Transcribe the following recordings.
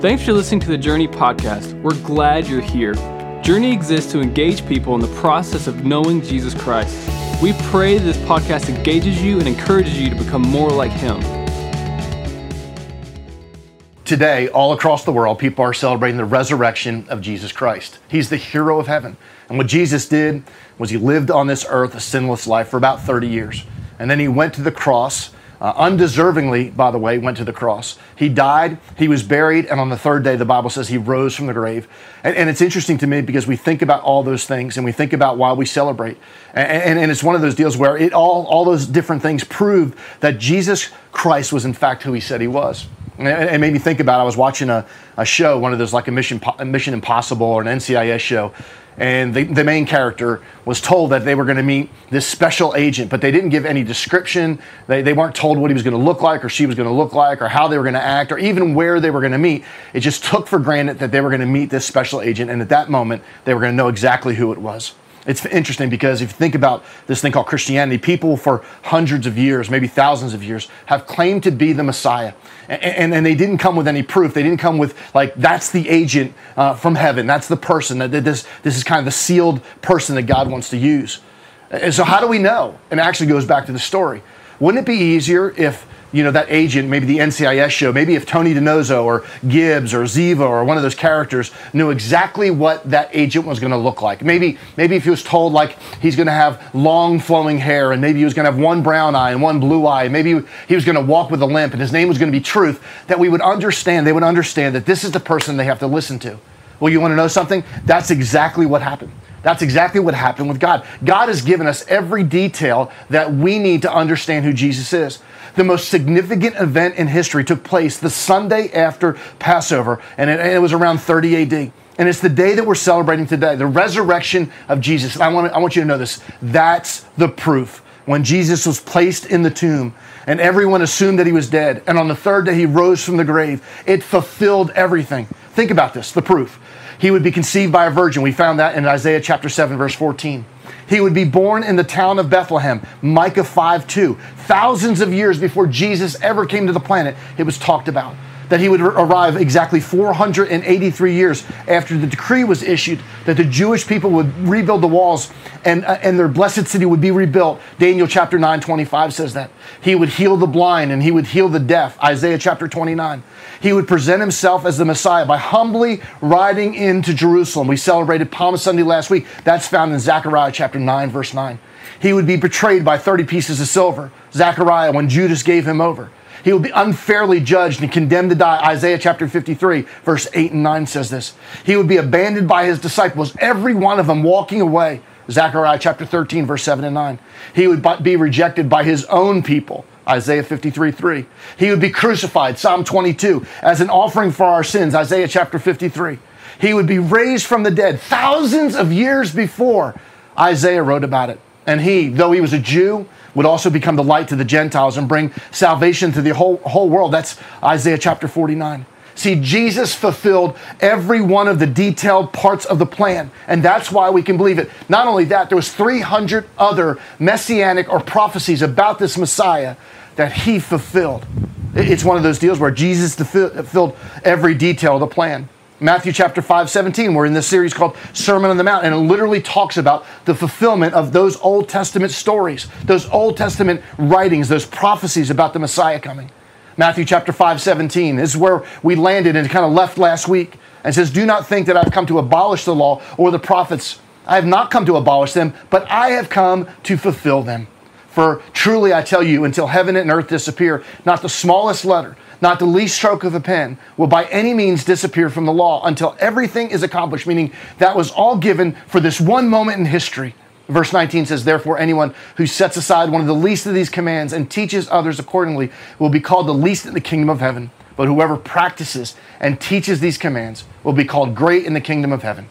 Thanks for listening to the Journey podcast. We're glad you're here. Journey exists to engage people in the process of knowing Jesus Christ. We pray that this podcast engages you and encourages you to become more like Him. Today, all across the world, people are celebrating the resurrection of Jesus Christ. He's the hero of heaven. And what Jesus did was he lived on this earth a sinless life for about 30 years. And then he went to the cross uh, undeservingly, by the way, went to the cross. He died, he was buried, and on the third day, the Bible says he rose from the grave. And, and it's interesting to me because we think about all those things and we think about why we celebrate. And, and, and it's one of those deals where it all, all those different things prove that Jesus Christ was, in fact, who he said he was. And it made me think about. I was watching a, a show, one of those like a Mission a Mission Impossible or an NCIS show, and the, the main character was told that they were going to meet this special agent, but they didn't give any description. They, they weren't told what he was going to look like or she was going to look like or how they were going to act or even where they were going to meet. It just took for granted that they were going to meet this special agent, and at that moment, they were going to know exactly who it was it's interesting because if you think about this thing called Christianity, people for hundreds of years, maybe thousands of years, have claimed to be the Messiah. And, and, and they didn't come with any proof. They didn't come with, like, that's the agent uh, from heaven. That's the person. That this, this is kind of the sealed person that God wants to use. And so, how do we know? And it actually goes back to the story. Wouldn't it be easier if you know, that agent, maybe the NCIS show, maybe if Tony DiNozzo or Gibbs or Ziva or one of those characters knew exactly what that agent was going to look like. Maybe, maybe if he was told like he's going to have long flowing hair and maybe he was going to have one brown eye and one blue eye, maybe he was going to walk with a limp and his name was going to be Truth, that we would understand, they would understand that this is the person they have to listen to. Well, you want to know something? That's exactly what happened. That's exactly what happened with God. God has given us every detail that we need to understand who Jesus is. The most significant event in history took place the Sunday after Passover, and it, and it was around 30 AD. And it's the day that we're celebrating today, the resurrection of Jesus. And I want, I want you to know this. That's the proof. When Jesus was placed in the tomb and everyone assumed that he was dead, and on the third day he rose from the grave, it fulfilled everything. Think about this the proof. He would be conceived by a virgin. We found that in Isaiah chapter 7, verse 14. He would be born in the town of Bethlehem, Micah 5 2. Thousands of years before Jesus ever came to the planet, it was talked about that he would arrive exactly 483 years after the decree was issued that the Jewish people would rebuild the walls and, uh, and their blessed city would be rebuilt. Daniel chapter 9, 25 says that. He would heal the blind and he would heal the deaf. Isaiah chapter 29. He would present himself as the Messiah by humbly riding into Jerusalem. We celebrated Palm Sunday last week. That's found in Zechariah chapter 9, verse 9. He would be betrayed by 30 pieces of silver. Zechariah, when Judas gave him over. He will be unfairly judged and condemned to die. Isaiah chapter 53, verse 8 and 9 says this. He would be abandoned by his disciples, every one of them walking away. Zechariah chapter 13, verse 7 and 9. He would be rejected by his own people. Isaiah 53, 3. He would be crucified, Psalm 22, as an offering for our sins, Isaiah chapter 53. He would be raised from the dead thousands of years before Isaiah wrote about it. And he, though he was a Jew, would also become the light to the Gentiles and bring salvation to the whole, whole world. That's Isaiah chapter 49. See, Jesus fulfilled every one of the detailed parts of the plan, and that's why we can believe it. Not only that, there was 300 other messianic or prophecies about this Messiah that he fulfilled. It's one of those deals where Jesus fulfilled every detail of the plan. Matthew chapter 5, 17. We're in this series called Sermon on the Mount, and it literally talks about the fulfillment of those Old Testament stories, those Old Testament writings, those prophecies about the Messiah coming. Matthew chapter 5, 17 this is where we landed and kind of left last week and says, Do not think that I've come to abolish the law or the prophets. I have not come to abolish them, but I have come to fulfill them. For truly I tell you, until heaven and earth disappear, not the smallest letter, not the least stroke of a pen, will by any means disappear from the law until everything is accomplished, meaning that was all given for this one moment in history. Verse 19 says, Therefore, anyone who sets aside one of the least of these commands and teaches others accordingly will be called the least in the kingdom of heaven. But whoever practices and teaches these commands will be called great in the kingdom of heaven.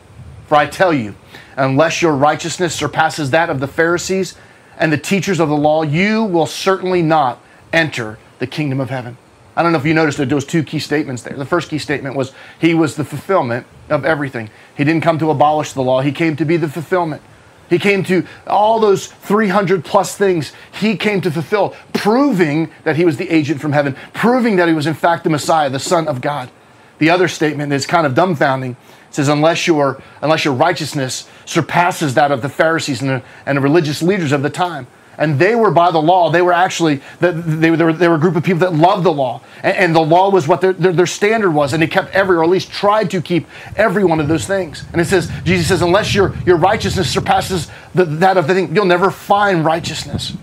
For I tell you, unless your righteousness surpasses that of the Pharisees and the teachers of the law, you will certainly not enter the kingdom of heaven. I don't know if you noticed that there was two key statements there. The first key statement was he was the fulfillment of everything. He didn't come to abolish the law, he came to be the fulfillment. He came to all those 300 plus things he came to fulfill, proving that he was the agent from heaven, proving that he was in fact the Messiah, the Son of God. The other statement is kind of dumbfounding. It says, unless your, unless your righteousness surpasses that of the Pharisees and the, and the religious leaders of the time. And they were by the law. They were actually, they, they, were, they were a group of people that loved the law. And, and the law was what their, their, their, standard was. And they kept every, or at least tried to keep every one of those things. And it says, Jesus says, unless your, your righteousness surpasses the, that of the thing, you'll never find righteousness.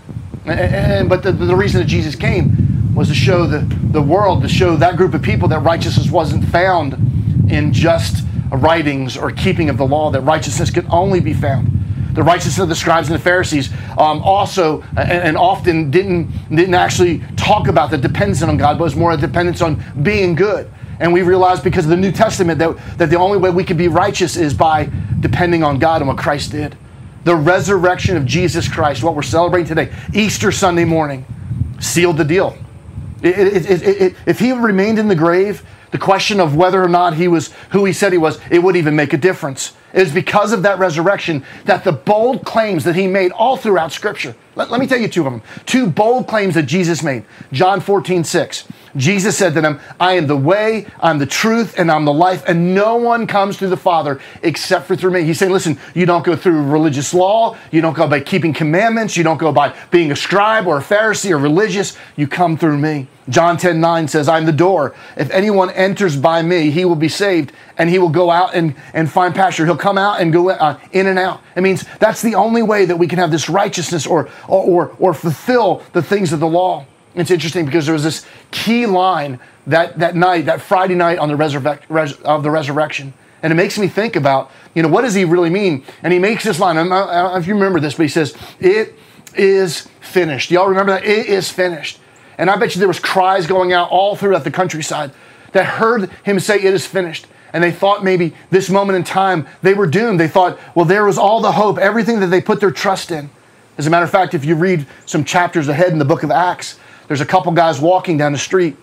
And, and, but the, the reason that Jesus came was to show the, the world, to show that group of people that righteousness wasn't found in just writings or keeping of the law, that righteousness could only be found the righteousness of the scribes and the Pharisees um, also and, and, often didn't, didn't actually talk about the dependence on God, but was more a dependence on being good. And we realize because of the New Testament that, that the only way we can be righteous is by depending on God and what Christ did. The resurrection of Jesus Christ, what we're celebrating today, Easter Sunday morning, sealed the deal. It, it, it, if he remained in the grave, the question of whether or not he was who he said he was, it would even make a difference. It is because of that resurrection that the bold claims that he made all throughout Scripture. Let, let me tell you two of them. Two bold claims that Jesus made. John 14, 6. Jesus said to them, I am the way, I'm the truth, and I'm the life, and no one comes to the Father except for through me. He's saying, listen, you don't go through religious law, you don't go by keeping commandments, you don't go by being a scribe or a Pharisee or religious, you come through me. John 10, 9 says, I'm the door. If anyone enters by me, he will be saved, and he will go out and, and find pasture. He'll come out and go uh, in and out. It means that's the only way that we can have this righteousness or, or, or, or fulfill the things of the law. It's interesting because there was this key line that, that night, that Friday night on the resurrec- res- of the resurrection. And it makes me think about, you know, what does he really mean? And he makes this line. I don't know if you remember this, but he says, It is finished. Y'all remember that? It is finished. And I bet you there was cries going out all throughout the countryside that heard him say, It is finished. And they thought maybe this moment in time they were doomed. They thought, well, there was all the hope, everything that they put their trust in. As a matter of fact, if you read some chapters ahead in the book of Acts, there's a couple guys walking down the street,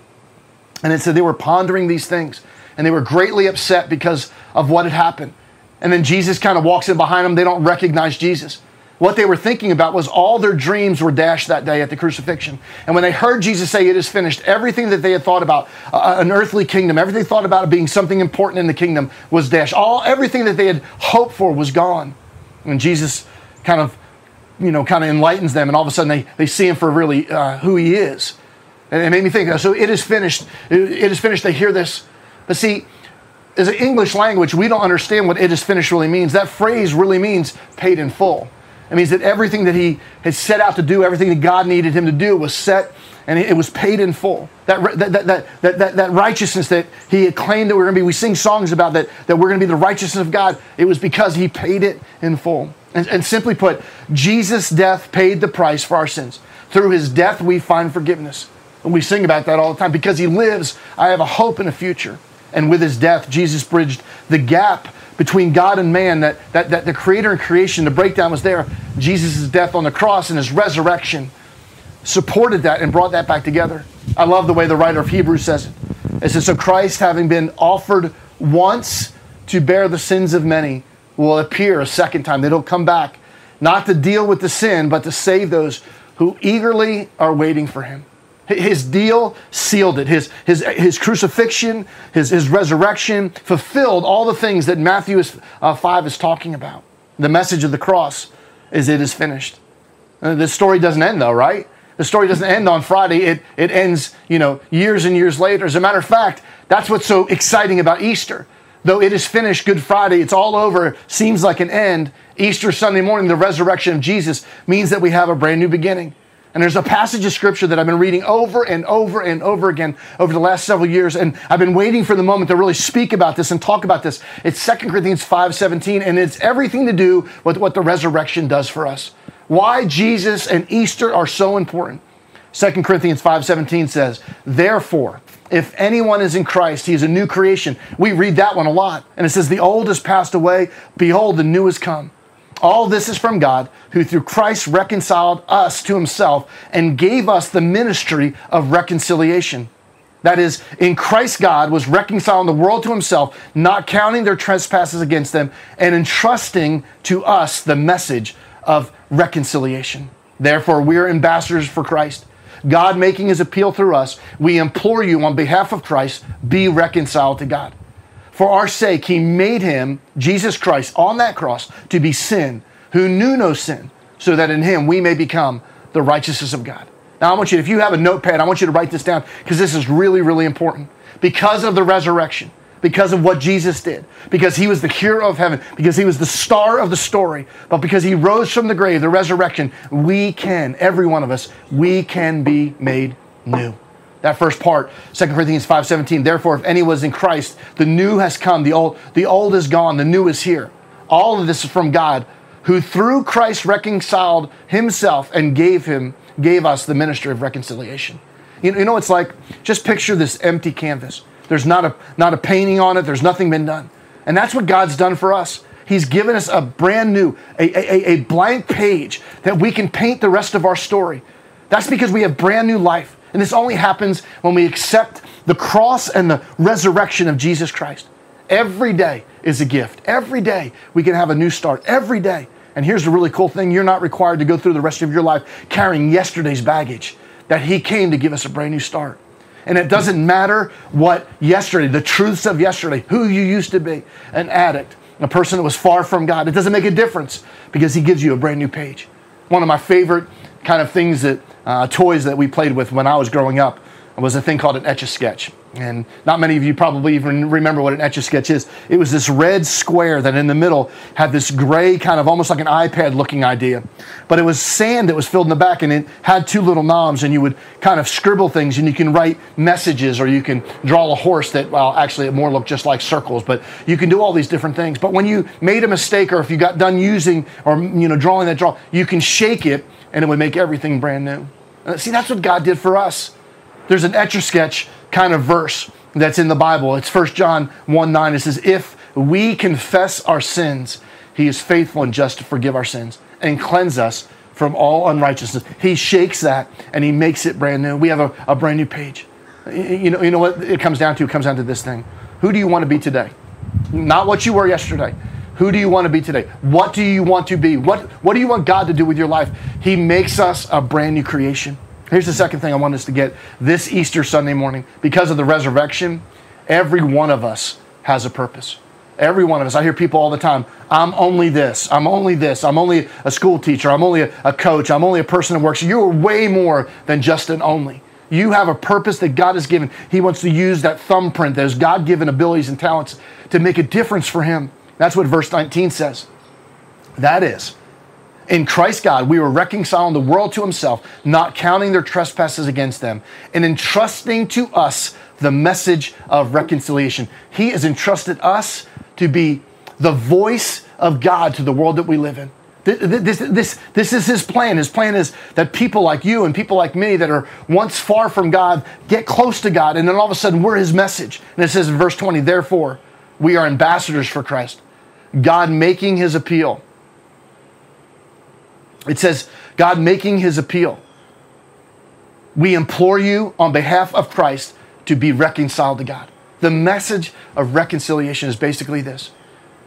and it said they were pondering these things, and they were greatly upset because of what had happened. And then Jesus kind of walks in behind them. They don't recognize Jesus. What they were thinking about was all their dreams were dashed that day at the crucifixion. And when they heard Jesus say, It is finished, everything that they had thought about uh, uh an earthly kingdom, everything they thought about being something important in the kingdom was dashed. All everything that they had hoped for was gone. And Jesus kind of you know, kind of enlightens them, and all of a sudden they, they see him for really uh, who he is. And it made me think, so it is finished. It is finished. They hear this. But see, as an English language, we don't understand what it is finished really means. That phrase really means paid in full. It means that everything that he had set out to do, everything that God needed him to do was set and it was paid in full. That, that, that, that, that, that righteousness that he had claimed that we are going to be, we sing songs about that, that we're going to be the righteousness of God. It was because he paid it in full. And, and simply put, Jesus' death paid the price for our sins. Through his death, we find forgiveness. And we sing about that all the time. Because he lives, I have a hope and a future. And with his death, Jesus bridged the gap between God and man, that, that, that the creator and creation, the breakdown was there. Jesus' death on the cross and his resurrection supported that and brought that back together. I love the way the writer of Hebrews says it. It says, So Christ, having been offered once to bear the sins of many, will appear a second time. That he'll come back, not to deal with the sin, but to save those who eagerly are waiting for him. His deal sealed it. His, his, his crucifixion, his, his resurrection fulfilled all the things that Matthew uh, 5 is talking about. The message of the cross is it is finished. Uh, the story doesn't end though, right? The story doesn't end on Friday. It, it ends, you know, years and years later. As a matter of fact, that's what's so exciting about Easter though it is finished Good Friday, it's all over, seems like an end. Easter Sunday morning, the resurrection of Jesus means that we have a brand new beginning. And there's a passage of scripture that I've been reading over and over and over again over the last several years. And I've been waiting for the moment to really speak about this and talk about this. It's 2 Corinthians 5:17, and it's everything to do with what the resurrection does for us. Why Jesus and Easter are so important. 2 Corinthians 5:17 says, Therefore, if anyone is in Christ, he is a new creation. We read that one a lot. And it says, The old has passed away. Behold, the new has come. All this is from God, who through Christ reconciled us to himself and gave us the ministry of reconciliation. That is, in Christ, God was reconciling the world to himself, not counting their trespasses against them, and entrusting to us the message of reconciliation. Therefore, we are ambassadors for Christ God making his appeal through us, we implore you on behalf of Christ, be reconciled to God. For our sake, he made him, Jesus Christ, on that cross to be sin, who knew no sin, so that in him we may become the righteousness of God. Now, I want you, if you have a notepad, I want you to write this down because this is really, really important. Because of the resurrection, because of what Jesus did, because he was the hero of heaven, because he was the star of the story, but because he rose from the grave, the resurrection, we can, every one of us, we can be made new. That first part, 2 Corinthians 5:17, therefore if any was in Christ, the new has come, the old, the old is gone, the new is here. All of this is from God, who through Christ reconciled himself and gave him, gave us the ministry of reconciliation. You, you know, it's like, just picture this empty canvas. There's not a, not a painting on it, there's nothing been done. And that's what God's done for us. He's given us a brand new, a, a, a blank page that we can paint the rest of our story. That's because we have brand new life. And this only happens when we accept the cross and the resurrection of Jesus Christ. Every day is a gift. Every day we can have a new start. Every day. And here's the really cool thing you're not required to go through the rest of your life carrying yesterday's baggage, that He came to give us a brand new start. And it doesn't matter what yesterday, the truths of yesterday, who you used to be, an addict, a person that was far from God. It doesn't make a difference because He gives you a brand new page. One of my favorite kind of things that, uh, toys that we played with when I was growing up was a thing called an etch a sketch. And not many of you probably even remember what an etch a sketch is. It was this red square that in the middle had this gray kind of almost like an iPad looking idea. But it was sand that was filled in the back and it had two little knobs and you would kind of scribble things and you can write messages or you can draw a horse that, well, actually it more looked just like circles, but you can do all these different things. But when you made a mistake or if you got done using or, you know, drawing that draw, you can shake it and it would make everything brand new. Uh, see, that's what God did for us. There's an etch a sketch kind of verse that's in the Bible. It's 1 John 1 9. It says, If we confess our sins, he is faithful and just to forgive our sins and cleanse us from all unrighteousness. He shakes that and he makes it brand new. We have a, a brand new page. You know, you know what it comes down to? It comes down to this thing. Who do you want to be today? Not what you were yesterday. Who do you want to be today? What do you want to be? What, what do you want God to do with your life? He makes us a brand new creation. Here's the second thing I want us to get this Easter Sunday morning. Because of the resurrection, every one of us has a purpose. Every one of us. I hear people all the time, I'm only this, I'm only this, I'm only a school teacher, I'm only a, a coach, I'm only a person that works. You're way more than just an only. You have a purpose that God has given. He wants to use that thumbprint, those God given abilities and talents to make a difference for Him. That's what verse 19 says. That is, in Christ God, we were reconciling the world to himself, not counting their trespasses against them, and entrusting to us the message of reconciliation. He has entrusted us to be the voice of God to the world that we live in. This, this, this is his plan. His plan is that people like you and people like me that are once far from God get close to God, and then all of a sudden we're his message. And it says in verse 20, therefore, we are ambassadors for Christ, God making his appeal it says, God making his appeal. We implore you on behalf of Christ to be reconciled to God. The message of reconciliation is basically this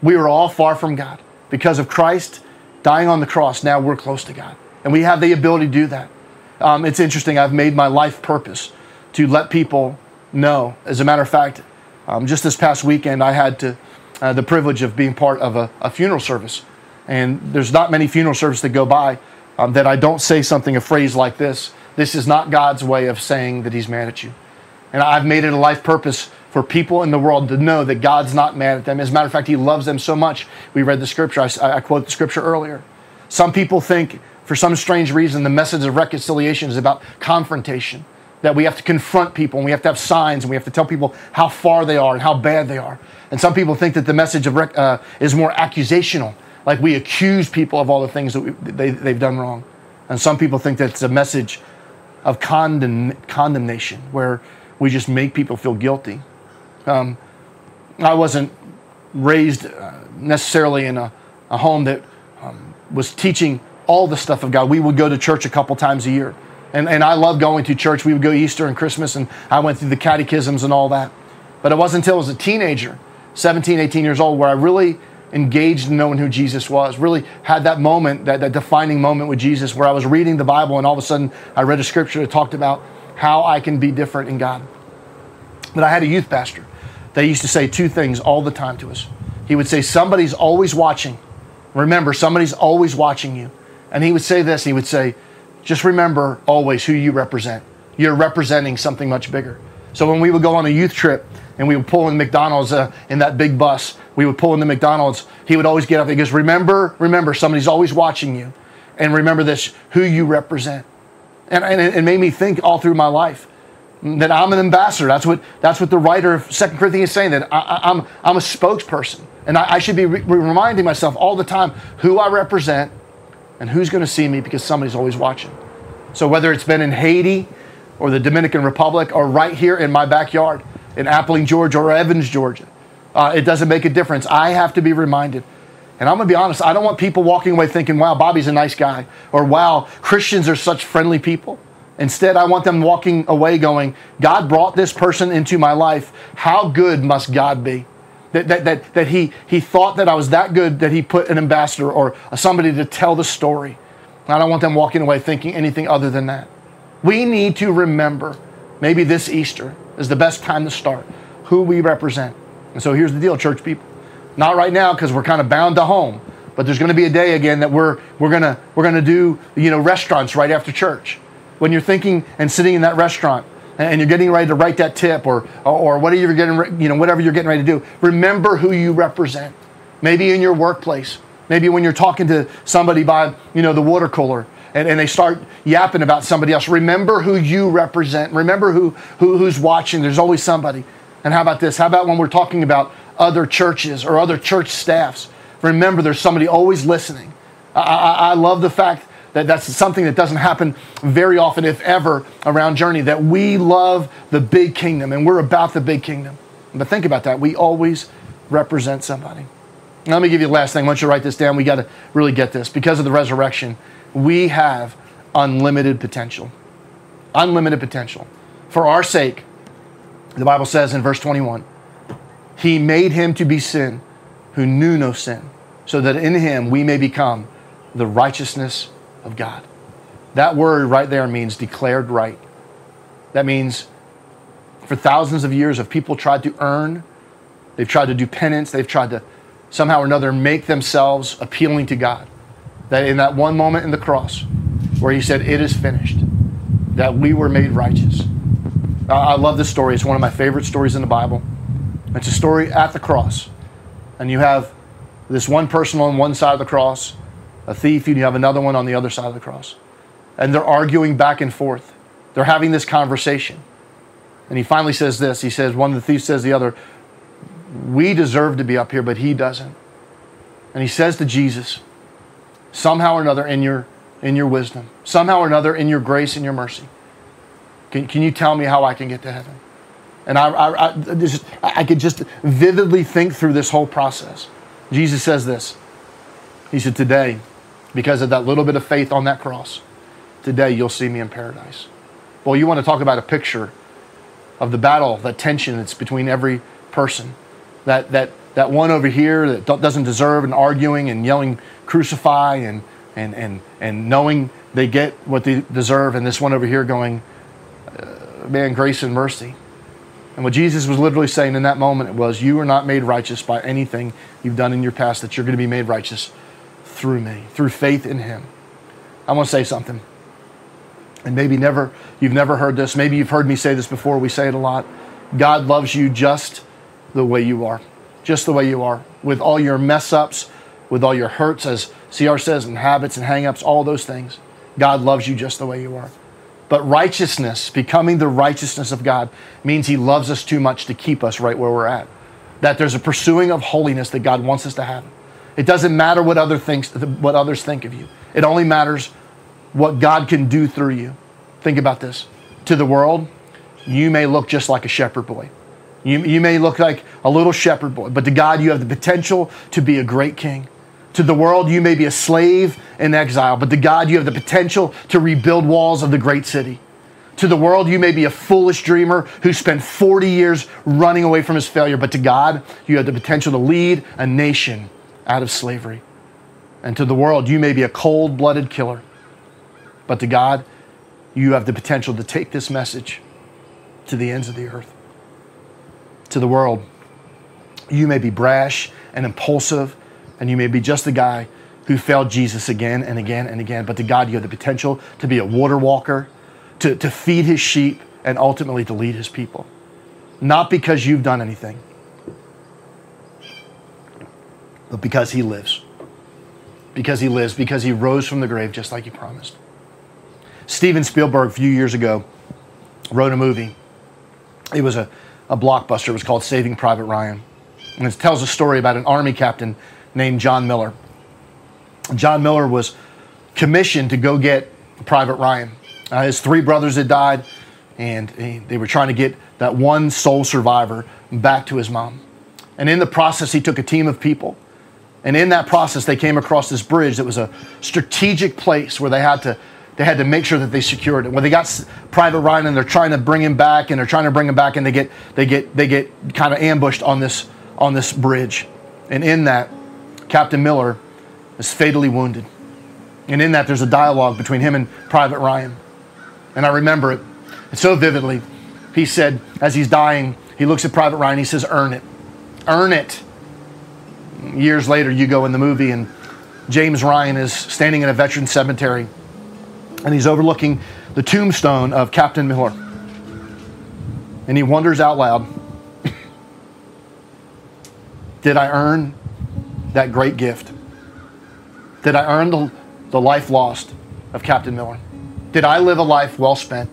we were all far from God. Because of Christ dying on the cross, now we're close to God. And we have the ability to do that. Um, it's interesting, I've made my life purpose to let people know. As a matter of fact, um, just this past weekend, I had to, uh, the privilege of being part of a, a funeral service and there's not many funeral services that go by um, that I don't say something, a phrase like this. This is not God's way of saying that He's mad at you. And I've made it a life purpose for people in the world to know that God's not mad at them. As a matter of fact, He loves them so much. We read the scripture, I, I quote the scripture earlier. Some people think, for some strange reason, the message of reconciliation is about confrontation. That we have to confront people and we have to have signs and we have to tell people how far they are and how bad they are. And some people think that the message of rec- uh, is more accusational like we accuse people of all the things that we, they, they've done wrong. And some people think that's a message of condemn, condemnation, where we just make people feel guilty. Um, I wasn't raised uh, necessarily in a, a home that um, was teaching all the stuff of God. We would go to church a couple times a year. And, and I love going to church. We would go Easter and Christmas, and I went through the catechisms and all that. But it wasn't until I was a teenager, 17, 18 years old, where I really engaged in knowing who Jesus was. Really had that moment, that, that defining moment with Jesus where I was reading the Bible and all of a sudden I read a scripture that talked about how I can be different in God. But I had a youth pastor. They used to say two things all the time to us. He would say, Somebody's always watching. Remember, somebody's always watching you. And he would say this he would say, Just remember always who you represent. You're representing something much bigger. So when we would go on a youth trip and we would pull in McDonald's uh, in that big bus, we would pull in the McDonald's. He would always get up. He goes, "Remember, remember, somebody's always watching you, and remember this: who you represent." And, and it made me think all through my life that I'm an ambassador. That's what that's what the writer of Second Corinthians is saying. That I, am I'm, I'm a spokesperson, and I, I should be re- reminding myself all the time who I represent and who's going to see me because somebody's always watching. So whether it's been in Haiti or the Dominican Republic or right here in my backyard in Appling, Georgia or Evans, Georgia. Uh, it doesn't make a difference. I have to be reminded. And I'm going to be honest, I don't want people walking away thinking, wow, Bobby's a nice guy, or wow, Christians are such friendly people. Instead, I want them walking away going, God brought this person into my life. How good must God be? That, that, that, that he, he thought that I was that good that he put an ambassador or somebody to tell the story. I don't want them walking away thinking anything other than that. We need to remember, maybe this Easter is the best time to start, who we represent. And so here's the deal, church people. Not right now because we're kind of bound to home, but there's going to be a day again that we're we're to we're to do, you know, restaurants right after church. When you're thinking and sitting in that restaurant and you're getting ready to write that tip or or whatever you're getting you know whatever you're getting ready to do, remember who you represent. Maybe in your workplace, maybe when you're talking to somebody by, you know, the water cooler and, and they start yapping about somebody else. Remember who you represent. Remember who, who who's watching. There's always somebody. And how about this? How about when we're talking about other churches or other church staffs? Remember, there's somebody always listening. I, I, I love the fact that that's something that doesn't happen very often, if ever, around Journey, that we love the big kingdom and we're about the big kingdom. But think about that. We always represent somebody. Let me give you the last thing. Once you to write this down, we got to really get this. Because of the resurrection, we have unlimited potential. Unlimited potential. For our sake, the Bible says in verse 21 He made him to be sin who knew no sin, so that in him we may become the righteousness of God. That word right there means declared right. That means for thousands of years, if people tried to earn, they've tried to do penance, they've tried to somehow or another make themselves appealing to God that in that one moment in the cross where he said, It is finished, that we were made righteous. I love this story. It's one of my favorite stories in the Bible. It's a story at the cross. And you have this one person on one side of the cross, a thief, and you have another one on the other side of the cross. And they're arguing back and forth. They're having this conversation. And he finally says this. He says, one of the thieves says the other, We deserve to be up here, but he doesn't. And he says to Jesus, somehow or another in your in your wisdom, somehow or another in your grace and your mercy. Can, can you tell me how I can get to heaven? And I, I, I, just, I could just vividly think through this whole process. Jesus says this. He said, Today, because of that little bit of faith on that cross, today you'll see me in paradise. Well, you want to talk about a picture of the battle, that tension that's between every person. That, that, that one over here that doesn't deserve and arguing and yelling crucify and, and, and, and knowing they get what they deserve, and this one over here going, uh, man, grace and mercy. And what Jesus was literally saying in that moment was, You are not made righteous by anything you've done in your past, that you're going to be made righteous through me, through faith in Him. I want to say something. And maybe never you've never heard this. Maybe you've heard me say this before. We say it a lot. God loves you just the way you are. Just the way you are. With all your mess ups, with all your hurts, as CR says, and habits and hangups, all those things. God loves you just the way you are. But righteousness, becoming the righteousness of God, means He loves us too much to keep us right where we're at. That there's a pursuing of holiness that God wants us to have. It doesn't matter what other things, what others think of you. It only matters what God can do through you. Think about this. To the world, you may look just like a shepherd boy. You, you may look like a little shepherd boy, but to God, you have the potential to be a great king. To the world, you may be a slave in exile, but to God, you have the potential to rebuild walls of the great city. To the world, you may be a foolish dreamer who spent 40 years running away from his failure, but to God, you have the potential to lead a nation out of slavery. And to the world, you may be a cold blooded killer. But to God, you have the potential to take this message to the ends of the earth. To the world, you may be brash and impulsive, and you may be just the guy who failed Jesus again and again and again. But to God, you have the potential to be a water walker, to, to feed his sheep, and ultimately to lead his people. Not because you've done anything, but because he lives. Because he lives, because he rose from the grave just like he promised. Steven Spielberg, a few years ago, wrote a movie. It was a, a blockbuster. It was called Saving Private Ryan. And it tells a story about an army captain named John Miller. John Miller was commissioned to go get Private Ryan. Uh, his three brothers had died, and he, they were trying to get that one sole survivor back to his mom. And in the process, he took a team of people. And in that process, they came across this bridge that was a strategic place where they had to they had to make sure that they secured it. When they got Private Ryan and they're trying to bring him back and they're trying to bring him back and they get they get they get kind of ambushed on this on this bridge. And in that, Captain Miller is fatally wounded. And in that, there's a dialogue between him and Private Ryan. And I remember it so vividly. He said, as he's dying, he looks at Private Ryan, he says, Earn it. Earn it. Years later, you go in the movie, and James Ryan is standing in a veteran cemetery, and he's overlooking the tombstone of Captain Miller. And he wonders out loud Did I earn that great gift? Did I earn the, the life lost of Captain Miller? Did I live a life well spent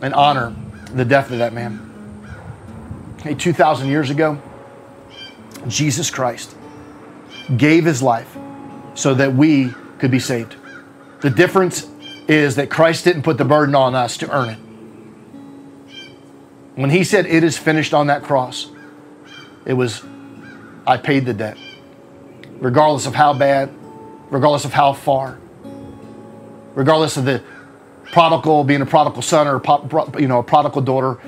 and honor the death of that man? Hey, 2,000 years ago, Jesus Christ gave his life so that we could be saved. The difference is that Christ didn't put the burden on us to earn it. When he said, It is finished on that cross, it was, I paid the debt. Regardless of how bad, regardless of how far, regardless of the prodigal being a prodigal son or a, you know, a prodigal daughter,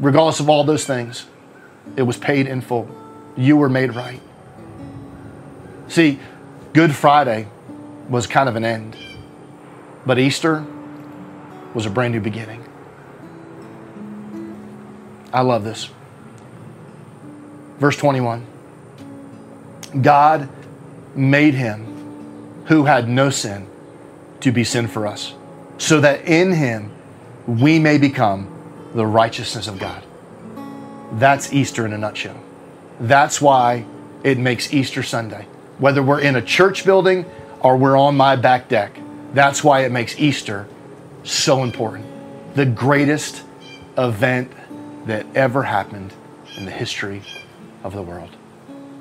regardless of all those things, it was paid in full. You were made right. See, Good Friday was kind of an end, but Easter was a brand new beginning. I love this. Verse 21 God made him who had no sin to be sin for us, so that in him we may become the righteousness of God. That's Easter in a nutshell. That's why it makes Easter Sunday. Whether we're in a church building or we're on my back deck, that's why it makes Easter so important. The greatest event that ever happened in the history of the world.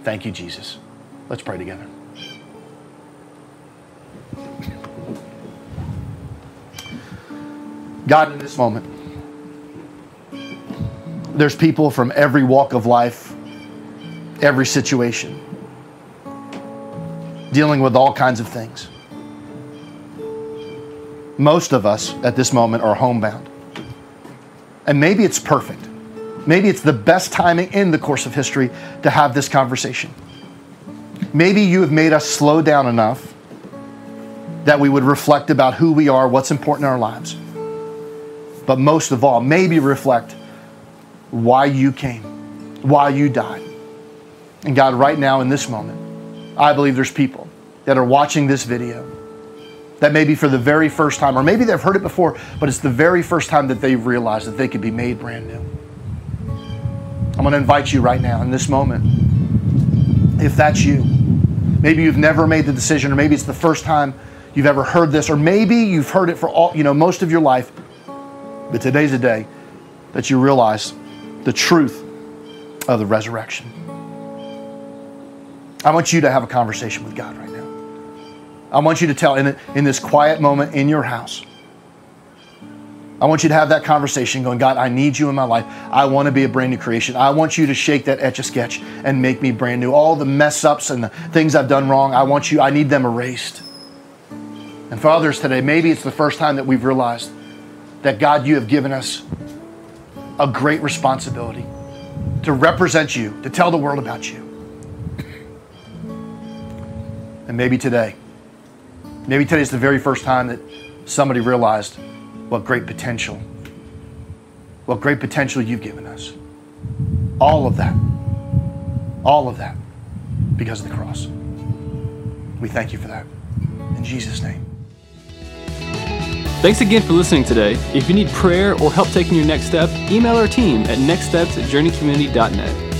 Thank you, Jesus. Let's pray together. God, in this moment, there's people from every walk of life, every situation, dealing with all kinds of things. Most of us at this moment are homebound. And maybe it's perfect. Maybe it's the best timing in the course of history to have this conversation. Maybe you have made us slow down enough that we would reflect about who we are, what's important in our lives. But most of all, maybe reflect why you came, why you died. And God, right now in this moment, I believe there's people that are watching this video that maybe for the very first time, or maybe they've heard it before, but it's the very first time that they've realized that they could be made brand new. I'm going to invite you right now in this moment. If that's you, maybe you've never made the decision, or maybe it's the first time you've ever heard this, or maybe you've heard it for all, you know, most of your life, but today's a day that you realize the truth of the resurrection. I want you to have a conversation with God right now. I want you to tell in, in this quiet moment in your house. I want you to have that conversation going, God, I need you in my life. I want to be a brand new creation. I want you to shake that etch a sketch and make me brand new. All the mess ups and the things I've done wrong, I want you, I need them erased. And for others today, maybe it's the first time that we've realized that God, you have given us a great responsibility to represent you, to tell the world about you. And maybe today, maybe today is the very first time that somebody realized what great potential, what great potential you've given us. All of that, all of that because of the cross. We thank you for that. In Jesus' name. Thanks again for listening today. If you need prayer or help taking your next step, email our team at nextsteps at journeycommunity.net.